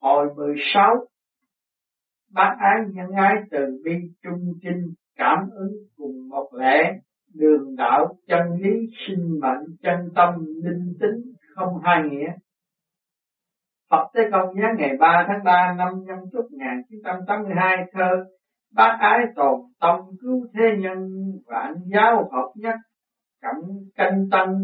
Hồi 16 Bác ái nhân ái từ bi trung trinh cảm ứng cùng một lẽ đường đạo chân lý sinh mệnh chân tâm linh tính không hai nghĩa. Phật Tế Công nhớ ngày 3 tháng 3 năm nhâm chúc 1982 thơ, Bác ái tồn tâm cứu thế nhân vạn giáo hợp nhất, cẩm canh tăng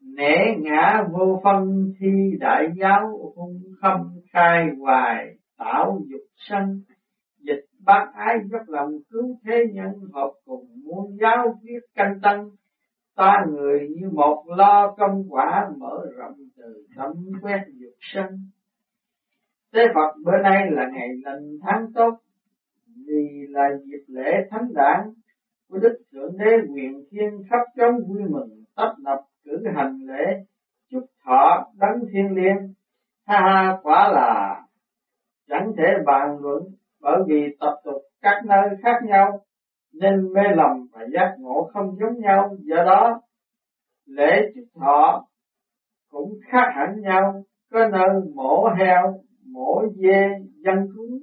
nể ngã vô phân thi đại giáo hung khâm khai hoài tạo dục sanh. Dịch bác ái dốc lòng cứu thế nhân hợp cùng muôn giáo viết canh tân. Ta người như một lo công quả mở rộng từ tâm quét dục sanh. Tế Phật bữa nay là ngày lành tháng tốt, vì là dịp lễ thánh đản của Đức Thượng Đế quyền thiên khắp chốn vui mừng, tấp nập cử hành lễ chúc thọ đấng thiên liêng. Ha ha, quả là chẳng thể bàn luận bởi vì tập tục các nơi khác nhau, nên mê lầm và giác ngộ không giống nhau. Do đó, lễ chúc thọ cũng khác hẳn nhau. Có nơi mổ heo, mổ dê, dân cúng.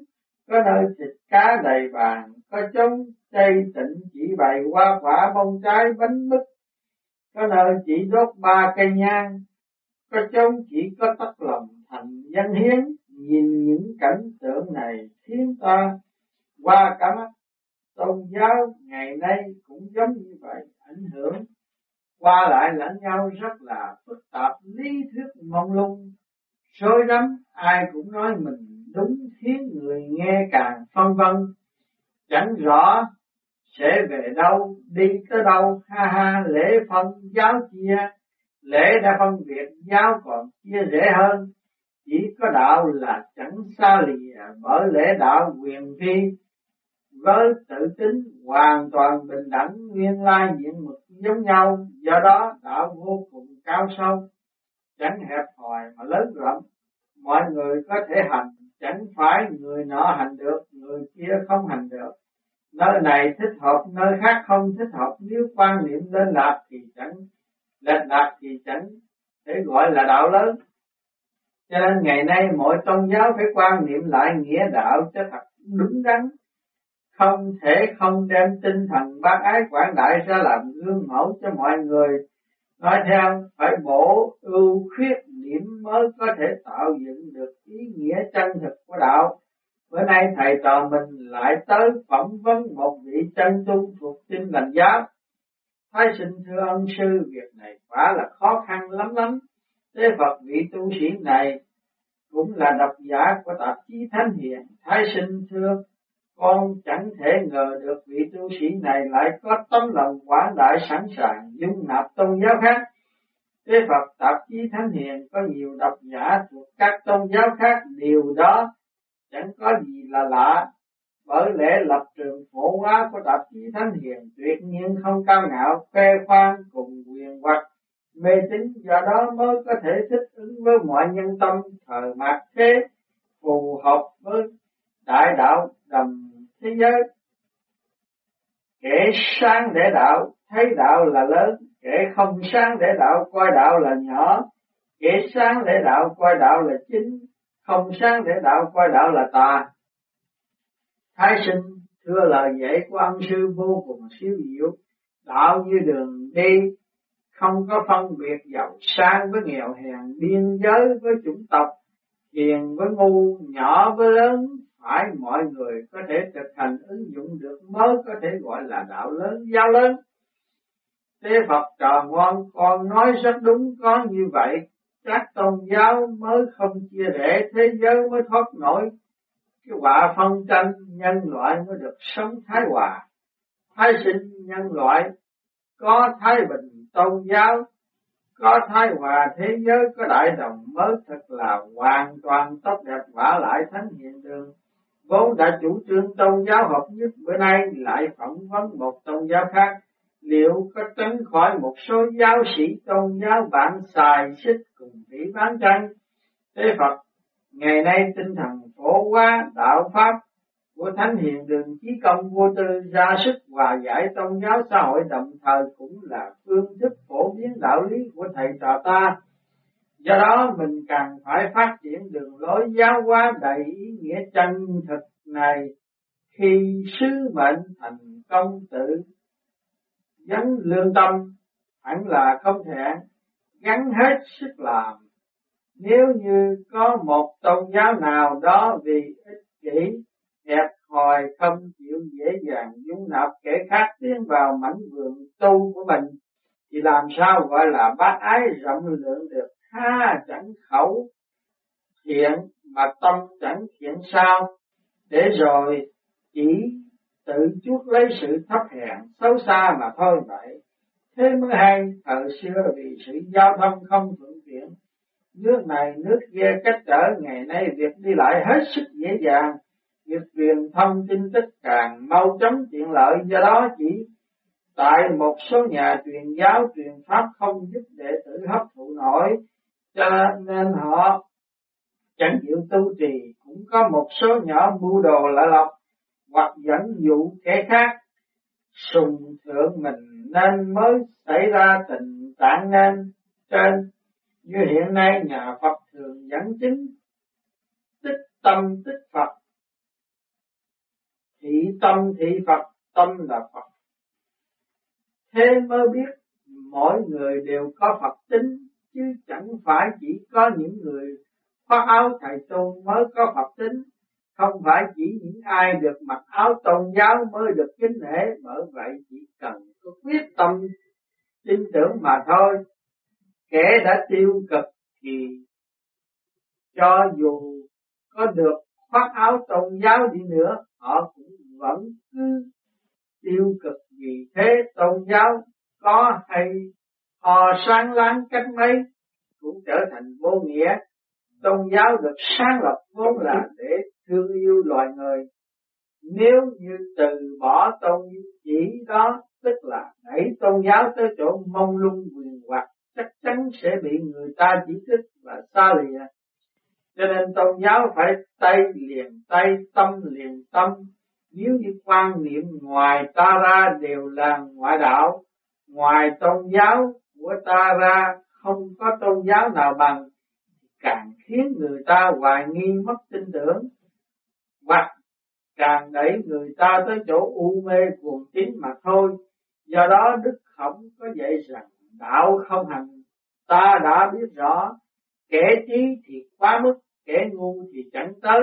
Có nơi thịt cá đầy bàn có trống, chay tịnh, chỉ bày hoa quả, bông trái, bánh mứt có nơi chỉ đốt ba cây nhang, có trống chỉ có tắt lòng thành danh hiến. Nhìn những cảnh tượng này khiến ta qua cả mắt. Tôn giáo ngày nay cũng giống như vậy, ảnh hưởng qua lại lẫn nhau rất là phức tạp, lý thuyết mông lung rối rắm ai cũng nói mình đúng khiến người nghe càng phân vân, chẳng rõ sẽ về đâu, đi tới đâu, ha ha, lễ phân giáo chia. Lễ đã phân biệt, giáo còn chia rẽ hơn. Chỉ có đạo là chẳng xa lìa bởi lễ đạo quyền vi. Với tự tính hoàn toàn bình đẳng, nguyên lai diện mực giống nhau. Do đó, đạo vô cùng cao sâu, chẳng hẹp hòi mà lớn rộng. Mọi người có thể hành, chẳng phải người nọ hành được, người kia không hành được nơi này thích hợp nơi khác không thích hợp. Nếu quan niệm lên lạc thì chẳng, lệch lạc thì chẳng thể gọi là đạo lớn. Cho nên ngày nay mỗi tôn giáo phải quan niệm lại nghĩa đạo cho thật đúng đắn. Không thể không đem tinh thần bác ái quảng đại ra làm gương mẫu cho mọi người. Nói theo, phải bổ ưu khuyết điểm mới có thể tạo dựng được ý nghĩa chân thực của đạo bữa nay thầy trò mình lại tới phỏng vấn một vị chân tu thuộc tinh lành giáo. Thái sinh thưa ân sư việc này quả là khó khăn lắm lắm. Thế phật vị tu sĩ này cũng là độc giả của tạp chí thánh hiền. Thái sinh thưa con chẳng thể ngờ được vị tu sĩ này lại có tấm lòng quả đại sẵn sàng dung nạp tôn giáo khác. Thế Phật tạp chí Thánh Hiền có nhiều độc giả thuộc các tôn giáo khác, điều đó chẳng có gì là lạ. Bởi lẽ lập trường phổ hóa của tạp chí Thánh Hiền tuyệt nhiên không cao ngạo, khoe khoang cùng quyền hoặc mê tín. Do đó mới có thể thích ứng với mọi nhân tâm thời mạt thế phù hợp với đại đạo đầm thế giới. Kẻ sáng để đạo thấy đạo là lớn. Kẻ không sáng để đạo coi đạo là nhỏ. Kẻ sáng để đạo coi đạo là chính không sáng để đạo, coi đạo là tà. Thái sinh thưa lời dạy của ân sư vô cùng siêu diệu. Đạo như đường đi, không có phân biệt giàu sang với nghèo hèn, biên giới với chủng tộc, hiền với ngu, nhỏ với lớn. Phải mọi người có thể thực hành ứng dụng được mới có thể gọi là đạo lớn, giáo lớn. Thế Phật trò ngoan con nói rất đúng, có như vậy các tôn giáo mới không chia rẽ thế giới, mới thoát nổi. Cái quả phân tranh nhân loại mới được sống thái hòa. Thái sinh nhân loại, có thái bình tôn giáo, có thái hòa thế giới, có đại đồng mới thật là hoàn toàn tốt đẹp quả lại thánh hiện đường. Vốn đã chủ trương tôn giáo hợp nhất, bữa nay lại phỏng vấn một tôn giáo khác liệu có tránh khỏi một số giáo sĩ tôn giáo bạn xài xích cùng bị bán tranh? Thế Phật, ngày nay tinh thần phổ hóa đạo pháp của thánh hiền đường chí công vô tư ra sức hòa giải tôn giáo xã hội đồng thời cũng là phương thức phổ biến đạo lý của thầy trò ta. Do đó, mình cần phải phát triển đường lối giáo hóa đầy ý nghĩa chân thực này khi sứ mệnh thành công tự gắn lương tâm, hẳn là không thể gắn hết sức làm. Nếu như có một tôn giáo nào đó vì ích kỷ, hẹp hòi, không chịu dễ dàng dung nạp kẻ khác tiến vào mảnh vườn tu của mình, thì làm sao gọi là bác ái rộng lượng được? Ha, chẳng khẩu thiện mà tâm chẳng thiện sao? Để rồi chỉ tự chuốc lấy sự thấp hèn xấu xa mà thôi vậy. Thế mới hay, thời xưa vì sự giao thông không thuận tiện, nước này, nước kia, cách trở ngày nay việc đi lại hết sức dễ dàng. Việc truyền thông tin tức càng mau chóng tiện lợi, do đó chỉ tại một số nhà truyền giáo truyền pháp không giúp đệ tử hấp thụ nổi. Cho nên họ chẳng chịu tu trì, cũng có một số nhỏ mưu đồ lạ lọc hoặc dẫn dụ kẻ khác, sùng thượng mình nên mới xảy ra tình trạng nên trên. Như hiện nay nhà Phật thường dẫn chứng, tích tâm tích Phật. Thị tâm thị Phật, tâm là Phật. Thế mới biết mỗi người đều có Phật tính, chứ chẳng phải chỉ có những người khoác áo thầy tôn mới có Phật tính không phải chỉ những ai được mặc áo tôn giáo mới được kính nể, bởi vậy chỉ cần có quyết tâm, tin tưởng mà thôi. Kẻ đã tiêu cực thì cho dù có được khoác áo tôn giáo đi nữa, họ cũng vẫn cứ tiêu cực vì thế tôn giáo có hay họ sáng láng cách mấy cũng trở thành vô nghĩa. Tôn giáo được sáng lập vốn là để thương yêu loài người. Nếu như từ bỏ tôn chỉ đó, tức là đẩy tôn giáo tới chỗ mông lung quyền hoặc, chắc chắn sẽ bị người ta chỉ trích và xa lìa. Cho nên tôn giáo phải tay liền tay, tâm liền tâm. Nếu như quan niệm ngoài ta ra đều là ngoại đạo, ngoài tôn giáo của ta ra không có tôn giáo nào bằng càng khiến người ta hoài nghi mất tin tưởng hoặc càng đẩy người ta tới chỗ u mê cuồng tín mà thôi. Do đó đức khổng có dạy rằng đạo không hành ta đã biết rõ kẻ trí thì quá mức kẻ ngu thì chẳng tới.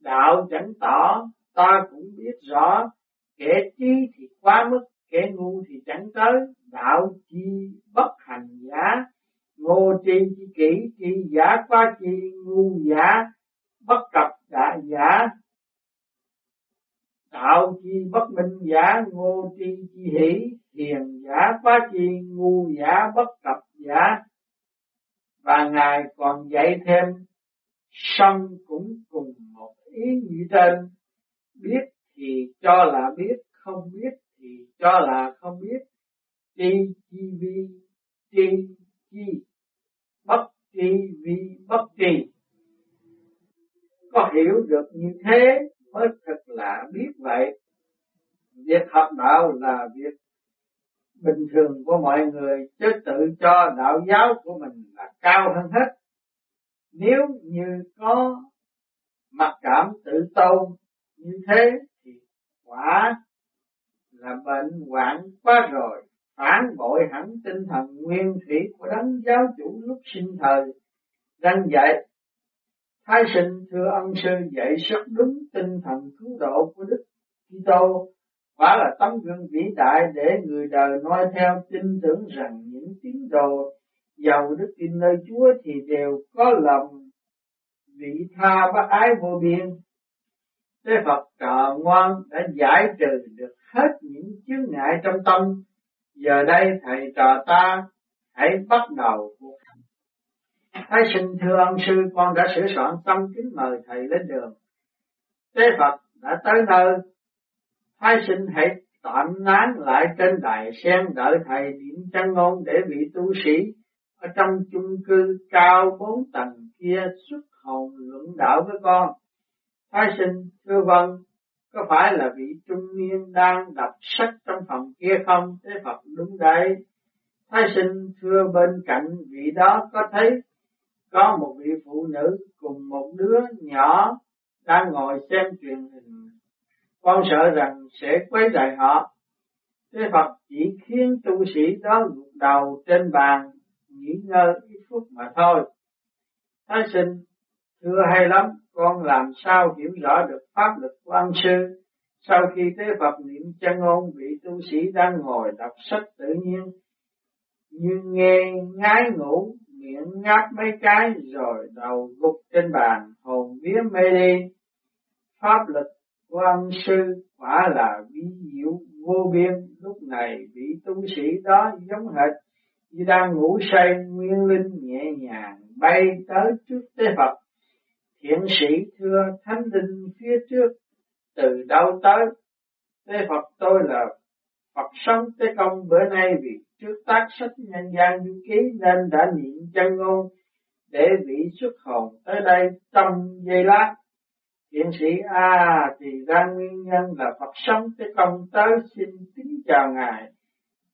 Đạo chẳng tỏ ta cũng biết rõ kẻ trí thì quá mức kẻ ngu thì chẳng tới. Đạo chi bất hành giả ngô tri chi kỹ, chi giả quá chi ngu giả bất cập đại giả Tạo chi bất minh giả ngô tri chi hỷ, hiền giả quá chi, ngu giả bất cập giả. Và ngài còn dạy thêm sân cũng cùng một ý như trên. Biết thì cho là biết, không biết thì cho là không biết. Tri chi vi, tri chi, bất tri vi, bất tri. Có hiểu được như thế mới thật là biết vậy. Việc học đạo là việc bình thường của mọi người, chứ tự cho đạo giáo của mình là cao hơn hết. Nếu như có mặc cảm tự tôn như thế thì quả là bệnh hoạn quá rồi. Phản bội hẳn tinh thần nguyên thủy của đấng giáo chủ lúc sinh thời. Đang dạy thái sinh thưa ân sư dạy rất đúng tinh thần cứu độ của đức Kitô quả là tấm gương vĩ đại để người đời noi theo tin tưởng rằng những tín đồ giàu đức tin nơi Chúa thì đều có lòng vị tha bác ái vô biên. Thế Phật trợ ngoan đã giải trừ được hết những chướng ngại trong tâm. Giờ đây thầy trò ta hãy bắt đầu cuộc. Thái sinh thưa ân sư con đã sửa soạn tâm kính mời thầy lên đường. Thế Phật đã tới nơi Thái sinh hãy tạm nán lại trên đài sen đợi thầy niệm chân ngôn để vị tu sĩ ở trong chung cư cao bốn tầng kia xuất hồn luận đạo với con. Thái sinh thưa vâng, có phải là vị trung niên đang đọc sách trong phòng kia không? Thế Phật đúng đấy. Thái sinh thưa bên cạnh vị đó có thấy có một vị phụ nữ cùng một đứa nhỏ đang ngồi xem truyền hình. Con sợ rằng sẽ quấy rầy họ. Thế Phật chỉ khiến tu sĩ đó gục đầu trên bàn, nghỉ ngơi ít phút mà thôi. Thái sinh, thưa hay lắm, con làm sao hiểu rõ được pháp lực của ân sư. Sau khi Thế Phật niệm chân ngôn, vị tu sĩ đang ngồi đọc sách tự nhiên, như nghe ngái ngủ, miệng ngáp mấy cái rồi đầu gục trên bàn, hồn vía mê đi. Pháp lực của ân sư quả là ví diệu vô biên, lúc này vị tu sĩ đó giống hệt như đang ngủ say nguyên linh nhẹ nhàng bay tới trước tế Phật. Thiện sĩ thưa thánh linh phía trước, từ đâu tới? Tế Phật tôi là Phật sống tế công bữa nay vì trước tác sách nhân gian du ký nên đã niệm chân ngôn để vị xuất hồn tới đây trong giây lát. Thiện sĩ A thì ra nguyên nhân là Phật sống tế công tới xin kính chào Ngài.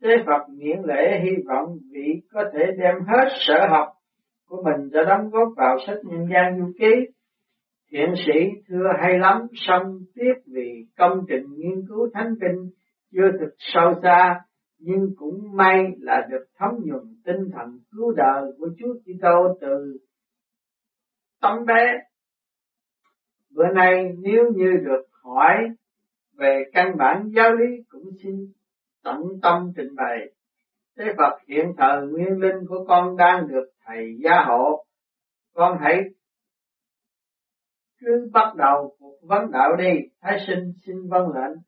Tế Phật miễn lễ hy vọng vị có thể đem hết sở học của mình đã đóng góp vào sách nhân gian du ký. Thiện sĩ thưa hay lắm, xong tiếp vì công trình nghiên cứu thánh kinh chưa thực sâu xa, nhưng cũng may là được thấm nhuần tinh thần cứu đời của Chúa Kitô từ tấm bé. Bữa nay nếu như được hỏi về căn bản giáo lý cũng xin tận tâm trình bày. Thế Phật hiện thời nguyên linh của con đang được Thầy gia hộ. Con hãy cứ bắt đầu cuộc vấn đạo đi. Thái sinh xin vâng lệnh.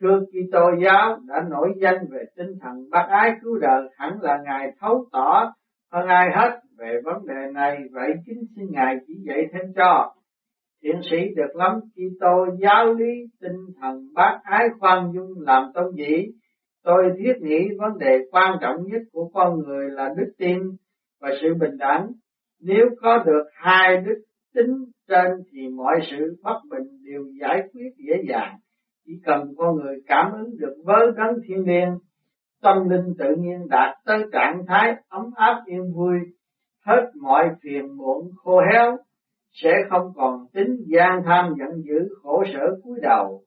Thưa Kitô giáo đã nổi danh về tinh thần bác ái cứu đời, hẳn là Ngài thấu tỏ hơn ai hết về vấn đề này. Vậy chính xin Ngài chỉ dạy thêm cho. Thiện sĩ được lắm Kitô giáo lý tinh thần bác ái khoan dung làm tông dĩ Tôi thiết nghĩ vấn đề quan trọng nhất của con người là đức tin và sự bình đẳng. Nếu có được hai đức tính trên thì mọi sự bất bình đều giải quyết dễ dàng. Chỉ cần con người cảm ứng được với đấng thiên liêng, tâm linh tự nhiên đạt tới trạng thái ấm áp yên vui, hết mọi phiền muộn khô héo, sẽ không còn tính gian tham giận dữ khổ sở cúi đầu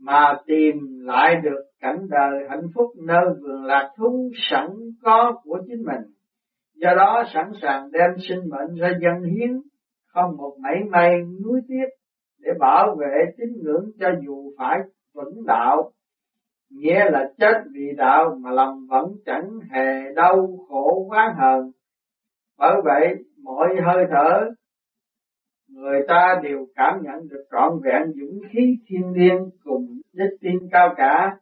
mà tìm lại được cảnh đời hạnh phúc nơi vườn lạc thú sẵn có của chính mình. Do đó sẵn sàng đem sinh mệnh ra dân hiến, không một mảy may nuối tiếc để bảo vệ tín ngưỡng cho dù phải vững đạo. Nghĩa là chết vì đạo mà lòng vẫn chẳng hề đau khổ quá hờn. Bởi vậy, mọi hơi thở người ta đều cảm nhận được trọn vẹn dũng khí thiên liêng cùng đức tin cao cả.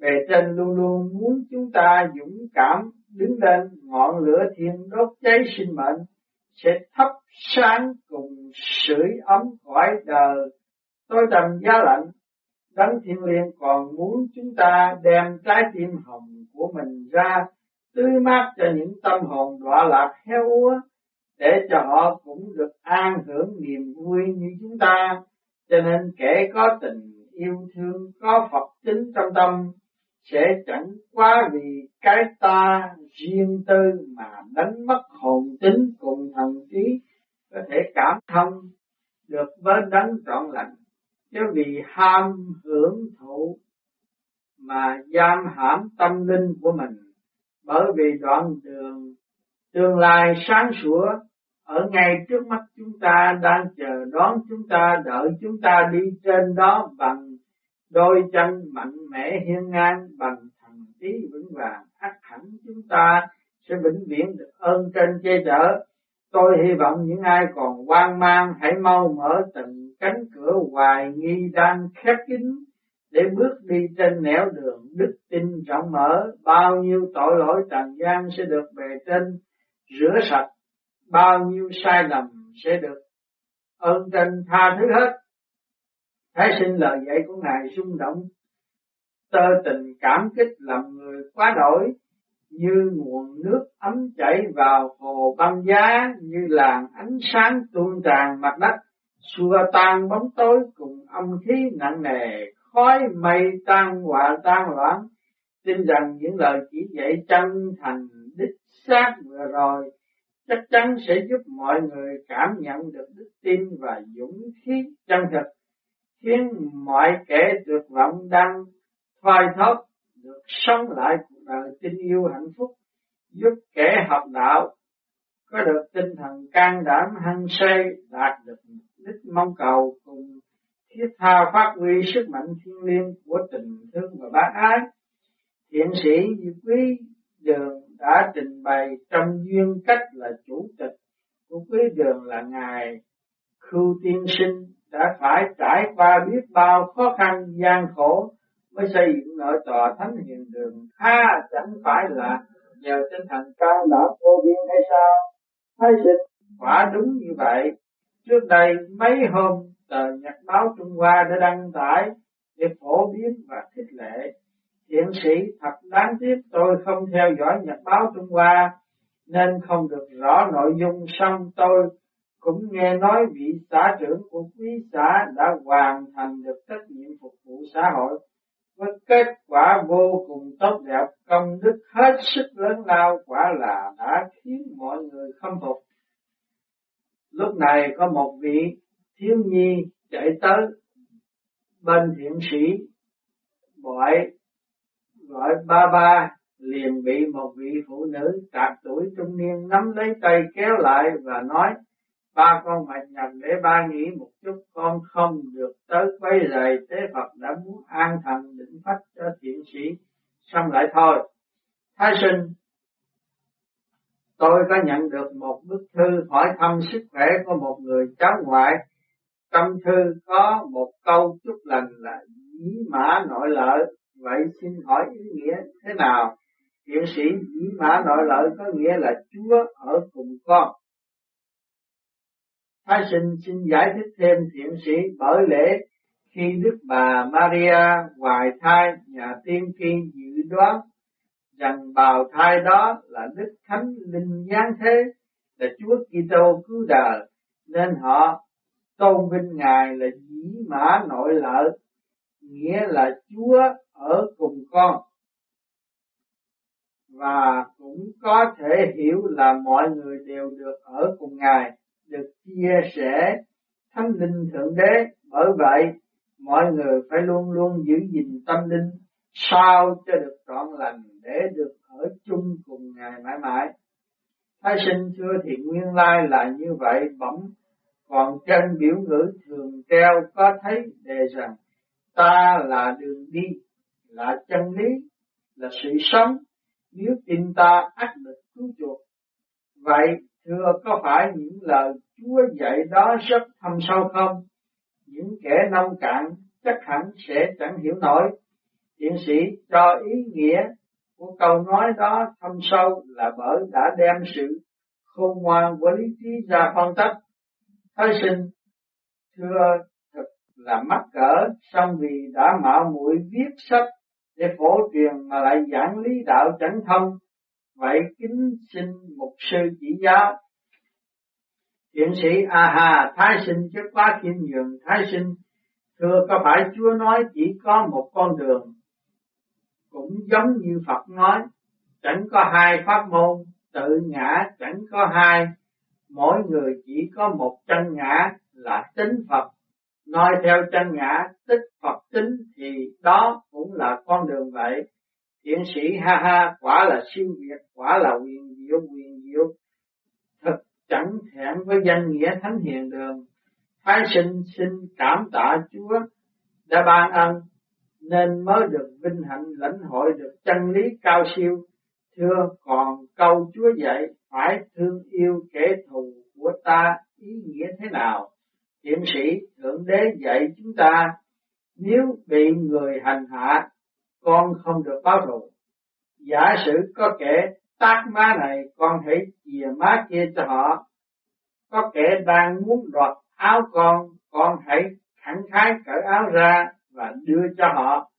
Bề trên luôn luôn muốn chúng ta dũng cảm đứng lên ngọn lửa thiên đốt cháy sinh mệnh sẽ thắp sáng cùng sưởi ấm cõi đời tôi tầm giá lạnh đấng thiên liêng còn muốn chúng ta đem trái tim hồng của mình ra tươi mát cho những tâm hồn đọa lạc heo úa để cho họ cũng được an hưởng niềm vui như chúng ta. Cho nên kẻ có tình yêu thương, có Phật tính trong tâm, sẽ chẳng quá vì cái ta riêng tư mà đánh mất hồn tính cùng thần trí, có thể cảm thông được với đấng trọn lành. Chứ vì ham hưởng thụ mà giam hãm tâm linh của mình, bởi vì đoạn đường tương lai sáng sủa ở ngay trước mắt chúng ta đang chờ đón chúng ta, đợi chúng ta đi trên đó bằng đôi chân mạnh mẽ hiên ngang bằng thần trí vững vàng ắt hẳn chúng ta sẽ vĩnh viễn được ơn trên che chở. Tôi hy vọng những ai còn hoang mang hãy mau mở từng cánh cửa hoài nghi đang khép kín để bước đi trên nẻo đường đức tin rộng mở. Bao nhiêu tội lỗi trần gian sẽ được bề trên, rửa sạch. Bao nhiêu sai lầm sẽ được ơn trên tha thứ hết. Thái sinh lời dạy của Ngài xung động, tơ tình cảm kích làm người quá đổi, như nguồn nước ấm chảy vào hồ băng giá, như làn ánh sáng tuôn tràn mặt đất, xua tan bóng tối cùng âm khí nặng nề, khói mây tan hòa tan loãng. Tin rằng những lời chỉ dạy chân thành đích xác vừa rồi chắc chắn sẽ giúp mọi người cảm nhận được đức tin và dũng khí chân thật khiến mọi kẻ tuyệt vọng đang thoai thoát được sống lại cuộc đời tình yêu hạnh phúc, giúp kẻ học đạo có được tinh thần can đảm hăng say đạt được đích mong cầu cùng thiết tha phát huy sức mạnh thiên liêng của tình thương và bác ái. Thiện sĩ quý đường đã trình bày trong duyên cách là chủ tịch của quý đường là ngài Khưu Tiên Sinh đã phải trải qua biết bao khó khăn, gian khổ mới xây dựng nội tòa thánh hiền đường. Tha chẳng phải là nhờ tinh thần cao đã vô biên hay sao? Thấy dịch quả đúng như vậy. Trước đây mấy hôm, tờ nhật báo Trung Hoa đã đăng tải để phổ biến và khích lệ. Thiện sĩ thật đáng tiếc, tôi không theo dõi nhật báo Trung Hoa, nên không được rõ nội dung xong tôi cũng nghe nói vị xã trưởng của quý xã đã hoàn thành được trách nhiệm phục vụ xã hội. Với kết quả vô cùng tốt đẹp, công đức hết sức lớn lao, quả là đã khiến mọi người khâm phục. Lúc này có một vị thiếu nhi chạy tới bên thiện sĩ, gọi gọi ba ba, liền bị một vị phụ nữ trạc tuổi trung niên nắm lấy tay kéo lại và nói ba con phải nhầm để ba nghĩ một chút, con không được tới quấy rầy tế Phật đã muốn an thần định phách cho thiện sĩ, xong lại thôi. Thái sinh, tôi có nhận được một bức thư hỏi thăm sức khỏe của một người cháu ngoại. Trong thư có một câu chúc lành là dĩ mã nội lợi vậy xin hỏi ý nghĩa thế nào? Thiện sĩ dĩ mã nội lợi có nghĩa là chúa ở cùng con. Thái sinh xin giải thích thêm thiện sĩ bởi lễ khi Đức bà Maria hoài thai nhà tiên tri dự đoán rằng bào thai đó là Đức Thánh Linh Giáng Thế, là Chúa Kitô cứu đời, nên họ tôn vinh Ngài là dĩ mã nội lợi, nghĩa là Chúa ở cùng con. Và cũng có thể hiểu là mọi người đều được ở cùng Ngài được chia sẻ thánh linh thượng đế. Bởi vậy, mọi người phải luôn luôn giữ gìn tâm linh sao cho được trọn lành để được ở chung cùng ngài mãi mãi. Thái sinh xưa thì nguyên lai là như vậy bỗng còn chân biểu ngữ thường treo có thấy đề rằng, ta là đường đi, là chân lý, là sự sống, nếu tin ta ắt được cứu chuộc. Vậy Thưa có phải những lời Chúa dạy đó rất thâm sâu không? Những kẻ nông cạn chắc hẳn sẽ chẳng hiểu nổi. Tiến sĩ cho ý nghĩa của câu nói đó thâm sâu là bởi đã đem sự khôn ngoan của lý trí ra phân tích. Thái sinh, thưa thật là mắc cỡ, song vì đã mạo muội viết sách để phổ truyền mà lại giảng lý đạo chẳng thông, vậy kính xin mục sư chỉ giáo. Thiện sĩ a hà thái sinh chất quá khiêm nhường, thái sinh, thưa có phải Chúa nói chỉ có một con đường? Cũng giống như Phật nói, chẳng có hai pháp môn, tự ngã chẳng có hai. Mỗi người chỉ có một chân ngã là tính Phật. Nói theo chân ngã tích Phật tính thì đó cũng là con đường vậy thiện sĩ ha ha, quả là siêu việt, quả là quyền diệu quyền diệu. Thật chẳng thẹn với danh nghĩa thánh hiền đường. Thái sinh xin cảm tạ chúa, đã ban ân, nên mới được vinh hạnh lãnh hội được chân lý cao siêu. Thưa, còn câu chúa dạy, phải thương yêu kẻ thù của ta, ý nghĩa thế nào? Thiện sĩ thượng đế dạy chúng ta, nếu bị người hành hạ con không được báo thù. Giả sử có kẻ tác má này, con hãy chìa má kia cho họ. Có kẻ đang muốn đoạt áo con con hãy thẳng khái cởi áo ra và đưa cho họ.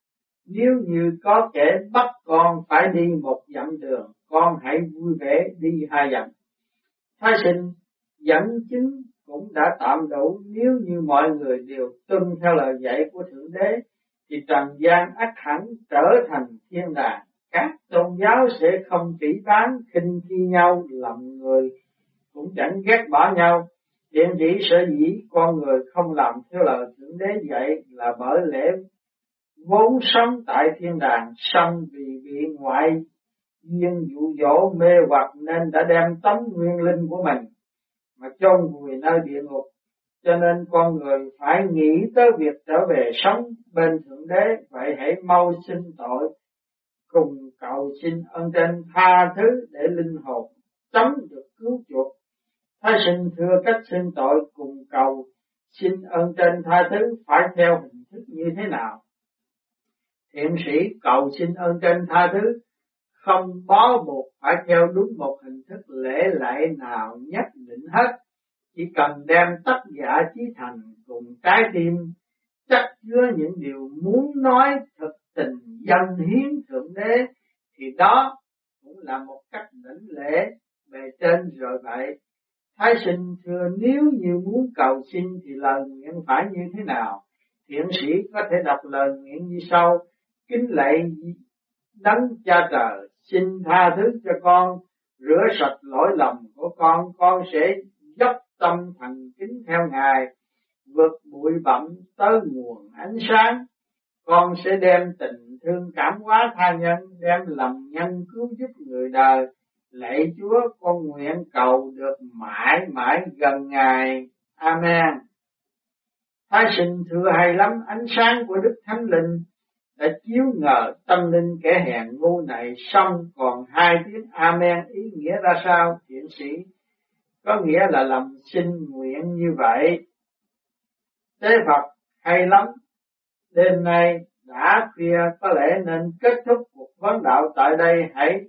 Nếu như có kẻ bắt con phải đi một dặm đường, con hãy vui vẻ đi hai dặm. Thái sinh, dẫn chứng cũng đã tạm đủ. Nếu như mọi người đều tuân theo lời dạy của thượng đế thì trần gian ác hẳn trở thành thiên đàng các tôn giáo sẽ không chỉ tán, khinh khi nhau làm người cũng chẳng ghét bỏ nhau. Hiện chỉ sở dĩ con người không làm theo lời Thượng Đế dạy là bởi lẽ vốn sống tại thiên đàng xong vì bị ngoại duyên dụ dỗ mê hoặc nên đã đem tấm nguyên linh của mình mà chôn vùi nơi địa ngục cho nên con người phải nghĩ tới việc trở về sống bên thượng đế. Vậy hãy mau xin tội, cùng cầu xin ân trên, tha thứ để linh hồn chấm được cứu chuộc. Thái sinh thưa cách xin tội, cùng cầu xin ân trên, tha thứ phải theo hình thức như thế nào? Thiện sĩ cầu xin ân trên, tha thứ không bó buộc, phải theo đúng một hình thức lễ lệ nào nhất định hết chỉ cần đem tất giả trí thành cùng trái tim, chắc chứa những điều muốn nói thực tình dân hiến thượng đế, thì đó cũng là một cách đỉnh lễ bề trên rồi vậy. Thái sinh thưa, nếu như muốn cầu xin thì lời nguyện phải như thế nào? Thiện sĩ có thể đọc lời nguyện như sau, kính lạy đấng cha trời, xin tha thứ cho con, rửa sạch lỗi lầm của con con sẽ dốc tâm thành kính theo ngài, vượt bụi bặm tới nguồn ánh sáng. Con sẽ đem tình thương cảm hóa tha nhân, đem lòng nhân cứu giúp người đời. Lạy chúa, con nguyện cầu được mãi mãi gần ngài. Amen. Thái sinh thưa hay lắm, ánh sáng của đức thánh linh đã chiếu ngờ tâm linh kẻ hèn ngu này xong còn hai tiếng amen ý nghĩa ra sao, thiện sĩ? Có nghĩa là làm sinh nguyện như vậy. Thế Phật hay lắm. Đêm nay đã khuya, có lẽ nên kết thúc cuộc vấn đạo tại đây. Hãy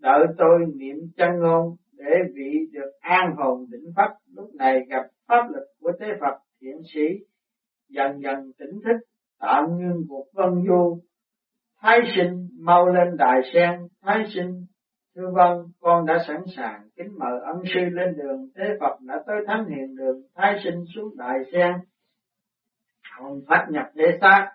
đợi tôi niệm chân ngôn để vị được an hồn định pháp lúc này gặp pháp lực của thế Phật thiện sĩ, dần dần tỉnh thức, tạm ngưng cuộc vân du. Thái sinh mau lên đại sen, thái sinh thưa vâng con đã sẵn sàng kính mời ân sư lên đường. Thế phật đã tới thánh hiện đường thái sinh xuống đại sen. Hồn phát nhập đế xác.